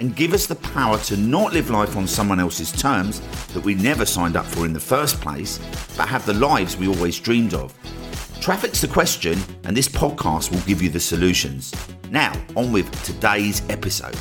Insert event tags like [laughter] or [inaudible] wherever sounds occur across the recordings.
and give us the power to not live life on someone else's terms that we never signed up for in the first place, but have the lives we always dreamed of. Traffic's the question, and this podcast will give you the solutions. Now, on with today's episode.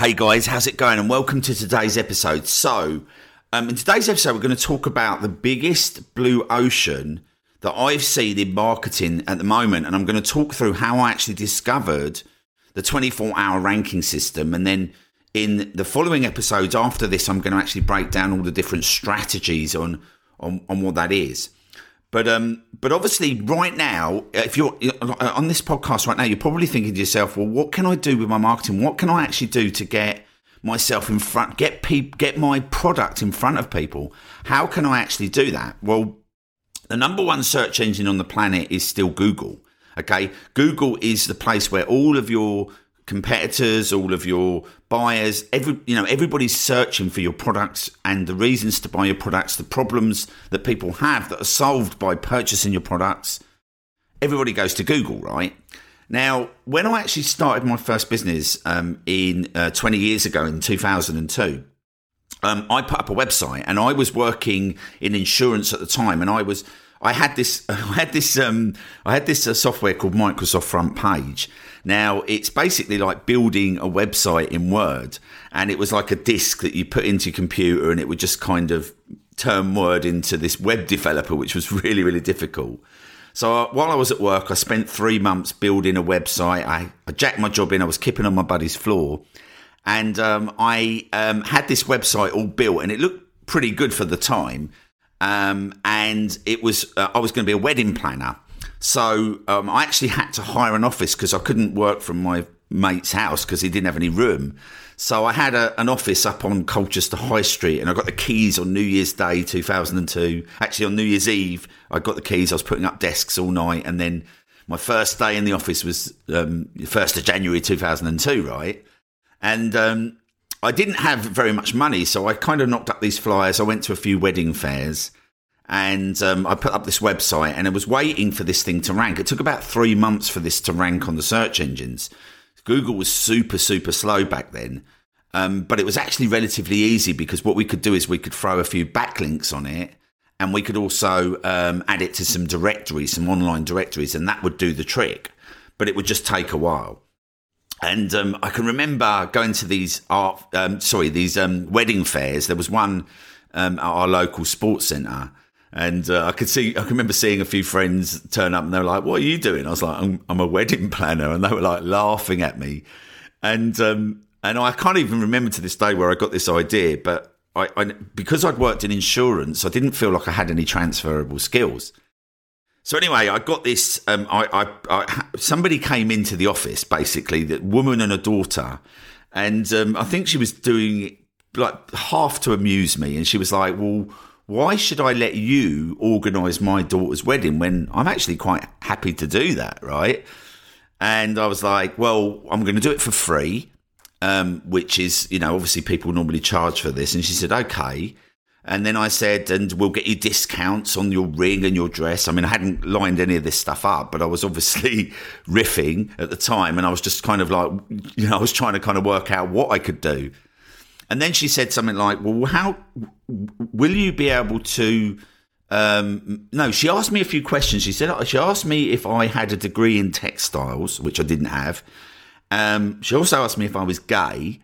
Hey guys, how's it going? And welcome to today's episode. So, um, in today's episode, we're going to talk about the biggest blue ocean that I've seen in marketing at the moment. And I'm going to talk through how I actually discovered the 24 hour ranking system. And then in the following episodes after this, I'm going to actually break down all the different strategies on, on, on what that is. But um, but obviously, right now, if you're on this podcast right now, you're probably thinking to yourself, "Well, what can I do with my marketing? What can I actually do to get myself in front, get people, get my product in front of people? How can I actually do that?" Well, the number one search engine on the planet is still Google. Okay, Google is the place where all of your competitors, all of your buyers, every you know, everybody's searching for your products and the reasons to buy your products, the problems that people have that are solved by purchasing your products. Everybody goes to Google, right? Now, when I actually started my first business um, in uh, 20 years ago in 2002, um, I put up a website and I was working in insurance at the time and I was I had this [laughs] I had this um, I had this uh, software called Microsoft FrontPage. Now it's basically like building a website in Word, and it was like a disk that you put into your computer, and it would just kind of turn Word into this web developer, which was [laughs] really really difficult. So uh, while I was at work, I spent three months building a website. I, I jacked my job in. I was kipping on my buddy's floor, and um, I um, had this website all built, and it looked pretty good for the time. Um, and it was uh, I was going to be a wedding planner, so um, I actually had to hire an office because I couldn't work from my mate's house because he didn't have any room. So I had a, an office up on Colchester High Street, and I got the keys on New Year's Day 2002. Actually, on New Year's Eve, I got the keys. I was putting up desks all night, and then my first day in the office was um, 1st of January 2002, right? And um, I didn't have very much money, so I kind of knocked up these flyers. I went to a few wedding fairs and um, I put up this website and I was waiting for this thing to rank. It took about three months for this to rank on the search engines. Google was super, super slow back then. Um, but it was actually relatively easy because what we could do is we could throw a few backlinks on it and we could also um, add it to some directories, some online directories, and that would do the trick. But it would just take a while. And um, I can remember going to these art, um, sorry, these um, wedding fairs. There was one um, at our local sports centre, and uh, I could see, I can remember seeing a few friends turn up, and they were like, "What are you doing?" I was like, "I'm, I'm a wedding [laughs] planner," and they were like laughing at me, and um, and I can't even remember to this day where I got this idea, but I, I because I'd worked in insurance, I didn't feel like I had any transferable skills. So anyway, I got this. Um, I, I, I, somebody came into the office, basically, the woman and a daughter, and um, I think she was doing like half to amuse me, and she was like, "Well, why should I let you organise my daughter's wedding when I'm actually quite happy to do that, right?" And I was like, "Well, I'm going to do it for free." Um, which is, you know, obviously people normally charge for this. And she said, okay. And then I said, and we'll get you discounts on your ring and your dress. I mean, I hadn't lined any of this stuff up, but I was obviously [laughs] riffing at the time. And I was just kind of like, you know, I was trying to kind of work out what I could do. And then she said something like, well, how will you be able to? Um, no, she asked me a few questions. She said, she asked me if I had a degree in textiles, which I didn't have. Um, she also asked me if I was gay,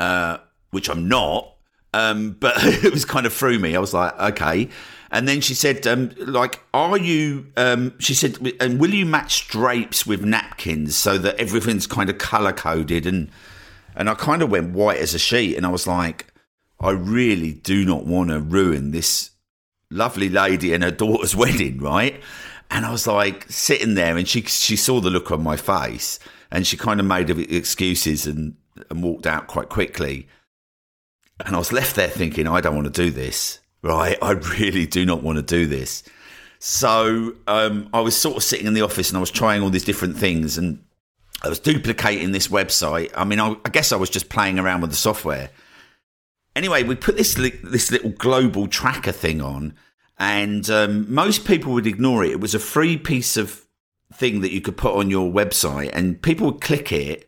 uh, which I'm not um, but [laughs] it was kind of threw me. I was like, okay. And then she said, um, like, are you, um, she said, and will you match drapes with napkins so that everything's kind of color coded? And, and I kind of went white as a sheet. And I was like, I really do not want to ruin this lovely lady and her daughter's [laughs] wedding, right? And I was like sitting there and she, she saw the look on my face And she kind of made excuses and, and walked out quite quickly. And I was left there thinking, I don't want to do this, right? I really do not want to do this. So um, I was sort of sitting in the office and I was trying all these different things and I was duplicating this website. I mean, I, I guess I was just playing around with the software. Anyway, we put this this little global tracker thing on, and um, most people would ignore it. It was a free piece of thing that you could put on your website, and people would click it,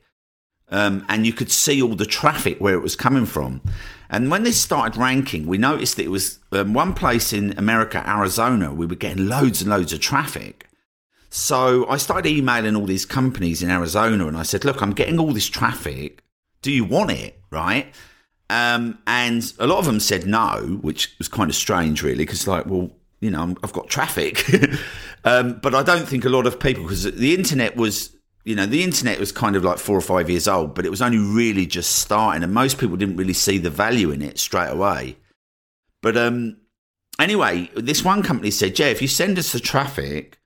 um, and you could see all the traffic where it was coming from. And when this started ranking, we noticed that it was um, one place in America, Arizona, we were getting loads and loads of traffic. So I started emailing all these companies in Arizona and I said, look, I'm getting all this traffic. Do you want it? Right. Um, and a lot of them said no, which was kind of strange, really, because, like, well, you know, I've got traffic. [laughs] um, but I don't think a lot of people, because the internet was, you know, the internet was kind of like four or five years old, but it was only really just starting, and most people didn't really see the value in it straight away. But um, anyway, this one company said, yeah, if you send us the traffic,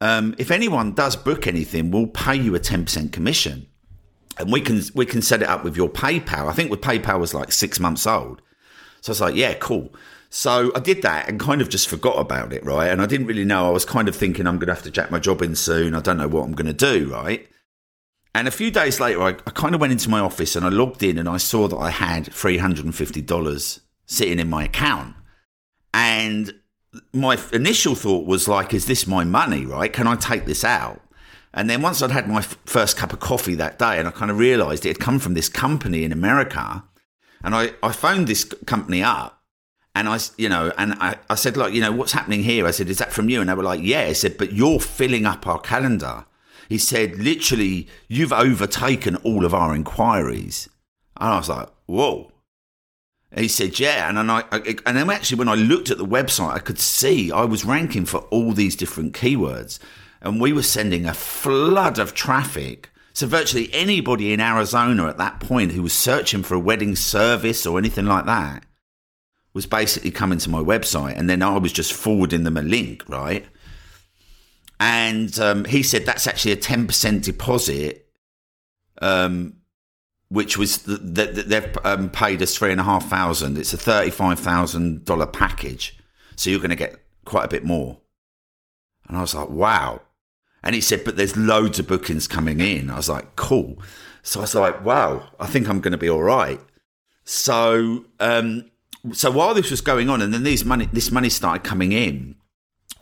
um, if anyone does book anything, we'll pay you a 10% commission. And we can we can set it up with your PayPal. I think with PayPal was like six months old. So I was like, yeah, cool. So I did that and kind of just forgot about it, right? And I didn't really know. I was kind of thinking I'm going to have to jack my job in soon. I don't know what I'm going to do, right? And a few days later, I, I kind of went into my office and I logged in and I saw that I had $350 sitting in my account. And my initial thought was like, is this my money, right? Can I take this out? And then once I'd had my f- first cup of coffee that day and I kind of realized it had come from this company in America, and I, I phoned this company up and I, you know, and I, I said, like, you know, what's happening here? I said, is that from you? And they were like, yeah. I said, but you're filling up our calendar. He said, literally, you've overtaken all of our inquiries. And I was like, whoa. And he said, yeah. And then, I, and then actually, when I looked at the website, I could see I was ranking for all these different keywords. And we were sending a flood of traffic. So virtually anybody in Arizona at that point who was searching for a wedding service or anything like that was basically coming to my website. And then I was just forwarding them a link, right? And um, he said that's actually a 10% deposit um, which was that the, they've um, paid us three and a half thousand. It's a thirty-five thousand dollar package, so you're going to get quite a bit more. And I was like, wow. And he said, but there's loads of bookings coming in. I was like, cool. So I was like, wow, I think I'm going to be all right. So, um, so while this was going on, and then these money, this money started coming in,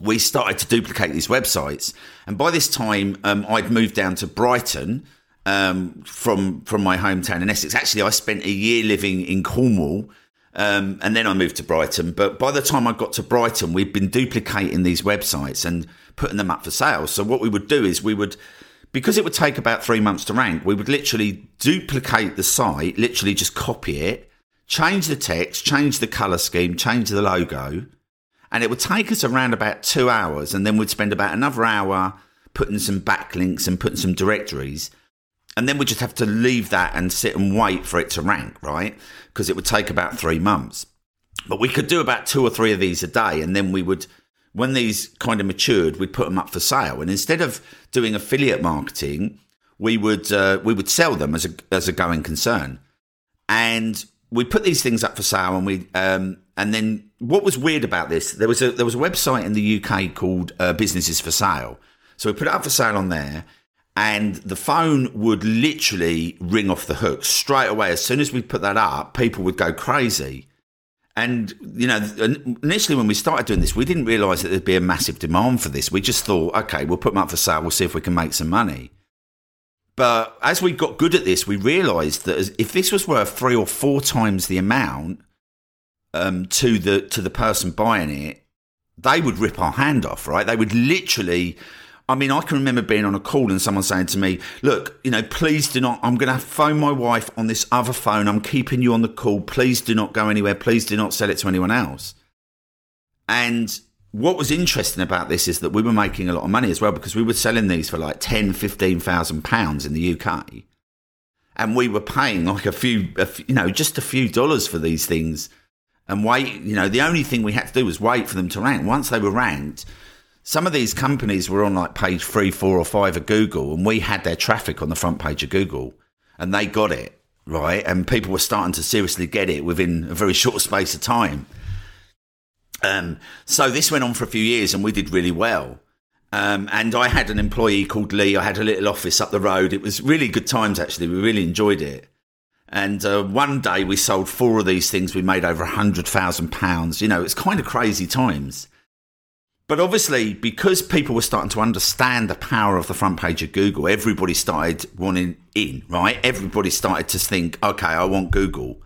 we started to duplicate these websites. And by this time, um, I'd moved down to Brighton um, from from my hometown in Essex. Actually, I spent a year living in Cornwall. Um, and then I moved to Brighton. But by the time I got to Brighton, we'd been duplicating these websites and putting them up for sale. So what we would do is we would, because it would take about three months to rank, we would literally duplicate the site, literally just copy it, change the text, change the color scheme, change the logo, and it would take us around about two hours. And then we'd spend about another hour putting some backlinks and putting some directories and then we'd just have to leave that and sit and wait for it to rank, right? Because it would take about three months. But we could do about two or three of these a day, and then we would, when these kind of matured, we'd put them up for sale. And instead of doing affiliate marketing, we would uh, we would sell them as a as a going concern, and we put these things up for sale. And we um, and then what was weird about this? There was a there was a website in the UK called uh, Businesses for Sale. So we put it up for sale on there and the phone would literally ring off the hook straight away. As soon as we put that up, people would go crazy. And, you know, initially when we started doing this, we didn't realize that there'd be a massive demand for this. We just thought, okay, we'll put them up for sale. We'll see if we can make some money. But as we got good at this, we realized that if this was worth three or four times the amount um, to the to the person buying it, they would rip our hand off, right? They would literally I mean, I can remember being on a call and someone saying to me, Look, you know, please do not, I'm going to phone my wife on this other phone. I'm keeping you on the call. Please do not go anywhere. Please do not sell it to anyone else. And what was interesting about this is that we were making a lot of money as well because we were selling these for like 10, 15,000 pounds in the UK. And we were paying like a few, a few, you know, just a few dollars for these things and wait. You know, the only thing we had to do was wait for them to rank. Once they were ranked, some of these companies were on like page three, four, or five of Google, and we had their traffic on the front page of Google, and they got it right, and people were starting to seriously get it within a very short [laughs] space of time. Um, so this went on for a few years, and we did really well. Um, and I had an employee called Lee. I had a little office up the road. It was really good times, actually. We really enjoyed it. And uh, one day we sold four of these things. We made over a hundred thousand pounds. You know, it's kind of crazy times. But obviously, because people were starting to understand the power of the front page of Google, everybody started wanting in, right? Everybody started to think, okay, I want Google.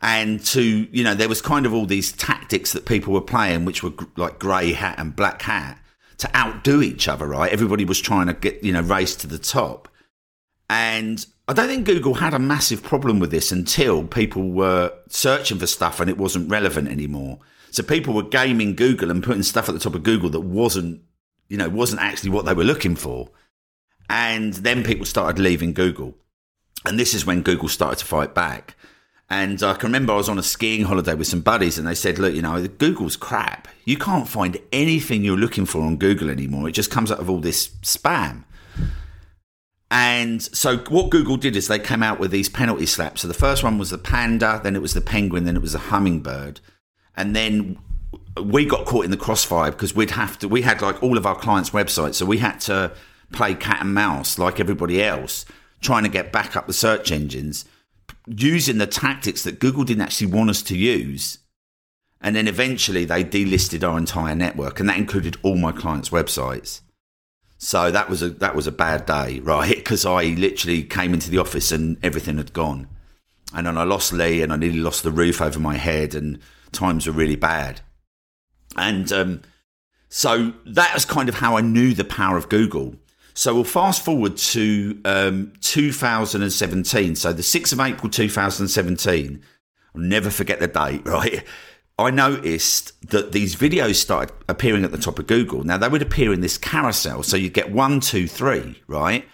And to, you know, there was kind of all these tactics that people were playing, which were like grey hat and black hat to outdo each other, right? Everybody was trying to get, you know, race to the top. And I don't think Google had a massive problem with this until people were searching for stuff and it wasn't relevant anymore. So people were gaming Google and putting stuff at the top of Google that wasn't, you know, wasn't actually what they were looking for. And then people started leaving Google. And this is when Google started to fight back. And I can remember I was on a skiing holiday with some buddies and they said, look, you know, Google's crap. You can't find anything you're looking for on Google anymore. It just comes out of all this spam. And so what Google did is they came out with these penalty slaps. So the first one was the panda, then it was the penguin, then it was the hummingbird. And then we got caught in the crossfire because we'd have to, we had like all of our clients' websites. So we had to play cat and mouse like everybody else, trying to get back up the search engines using the tactics that Google didn't actually want us to use. And then eventually they delisted our entire network, and that included all my clients' websites. So that was a that was a bad day, [laughs] right? Because I literally came into the office and everything had gone, and then I lost Lee, and I nearly lost the roof over my head, and times were really bad. And um, so that was kind of how I knew the power of Google. So we'll fast forward to um, 2017. So the 6th of April 2017. I'll never forget the date, [laughs] right? I noticed that these videos started appearing at the top of Google. Now they would appear in this carousel. So you'd get one, two, three, right?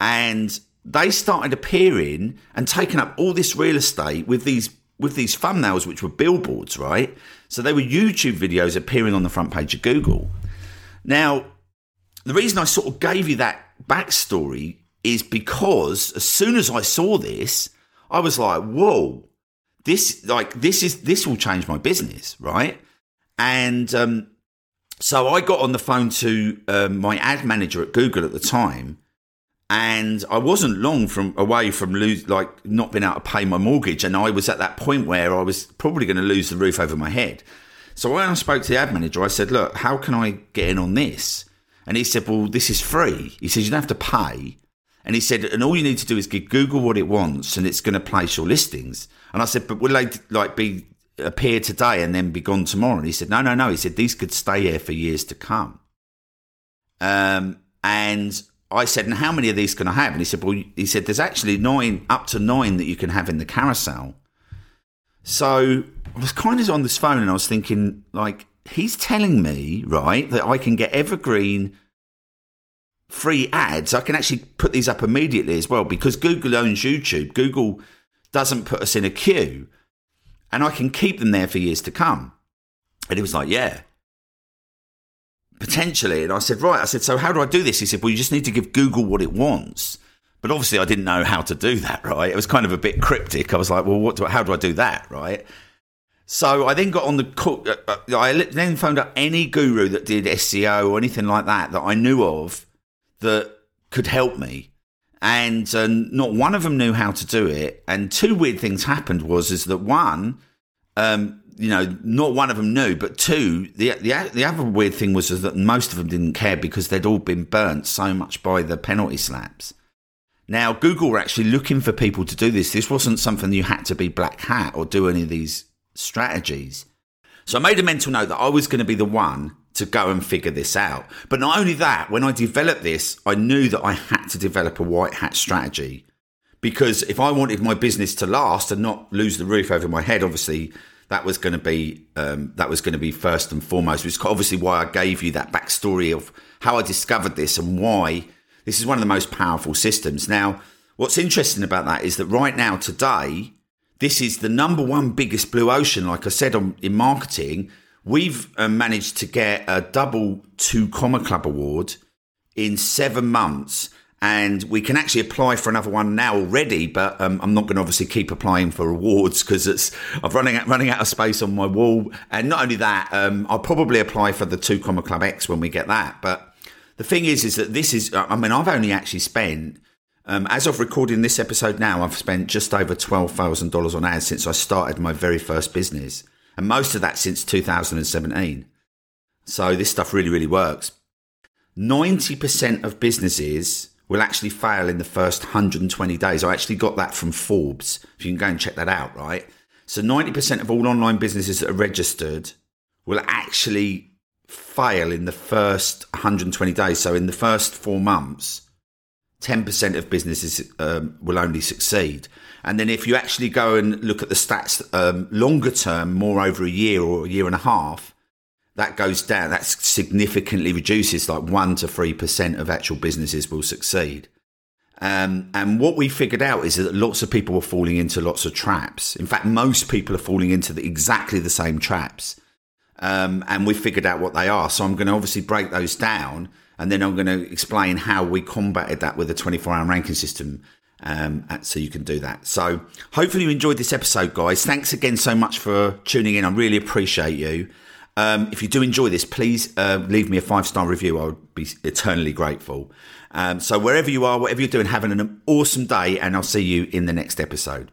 And they started appearing and taking up all this real estate with these with these thumbnails, which were billboards, right? So they were YouTube videos appearing on the front page of Google. Now, the reason I sort of gave you that backstory is because as soon as I saw this, I was like, whoa, this like this is this will change my business, right? And um, so I got on the phone to um, my ad manager at Google at the time, and I wasn't long from away from lose like not being able to pay my mortgage, and I was at that point where I was probably going to lose the roof over my head. So when I spoke to the ad manager, I said, "Look, how can I get in on this?" And he said, Well, this is free. He says, You don't have to pay. And he said, And all you need to do is give Google what it wants and it's going to place your listings. And I said, But will they like be appear today and then be gone tomorrow? And he said, No, no, no. He said, These could stay here for years to come. Um, and I said, and how many of these can I have? And he said, well, he said, there's actually nine, up to nine that you can have in the carousel. So I was kind of on this phone and I was thinking, like, he's telling me, right, that I can get evergreen free ads. I can actually put these up immediately as well because Google owns YouTube. Google doesn't put us in a queue and I can keep them there for years to come. And he was like, yeah, potentially. And I said, right. I said, so how do I do this? He said, well, you just need to give Google what it wants. But obviously, I didn't know how to do that, right? It was kind of a bit cryptic. I was like, well, what do, I, how do I do that, right? So I then got on the uh, uh, I then found out any guru that did SEO or anything like that that I knew of that could help me, and uh, not one of them knew how to do it. And two weird things happened was is that one, um, you know, not one of them knew, but two, the the the other weird thing was that most of them didn't care because they'd all been burnt so much by the penalty slaps. Now, Google were actually looking for people to do this. This wasn't something you had to be black hat or do any of these strategies. So I made a mental note that I was going to be the one to go and figure this out. But not only that, when I developed this, I knew that I had to develop a white hat strategy because if I wanted my business to last and not lose the roof over my head, obviously that was going to be um, that was going to be first and foremost. Which is obviously why I gave you that backstory of how I discovered this and why this is one of the most powerful systems. Now, what's interesting about that is that right now today this is the number one biggest blue ocean, like I said on, in marketing. we've uh, managed to get a double two comma club award in seven months and we can actually apply for another one now already. But um, I'm not going to obviously keep applying for awards because it's I'm running out, running out of space on my wall. And not only that, um, I'll probably apply for the Two Comma Club X when we get that. But the thing is, is that this is I mean I've only actually spent. Um, as of recording this episode now, I've spent just over twelve thousand dollars on ads since I started my very first business, and most of that since 2017. So this stuff really, really works. Ninety percent of businesses will actually fail in the first 120 days. I actually got that from Forbes. If you can go and check that out, right? So 90% of all online businesses that are registered will actually fail in the first 120 days. So in the first four months, 10% of businesses um, will only succeed. And then if you actually go and look at the stats um, longer term, more over a year or a year and a half, that goes down. That significantly reduces, like one to three percent of actual businesses will succeed. Um, and what we figured out is that lots of people were falling into lots of traps. In fact, most people are falling into the, exactly the same traps. Um, and we figured out what they are. So I'm going to obviously break those down, and then I'm going to explain how we combated that with a 24 hour ranking system. Um, so you can do that. So hopefully you enjoyed this episode, guys. Thanks again so much for tuning in. I really appreciate you. Um, if you do enjoy this, please uh, leave me a five star review. I would be eternally grateful. Um, so, wherever you are, whatever you're doing, having an awesome day, and I'll see you in the next episode.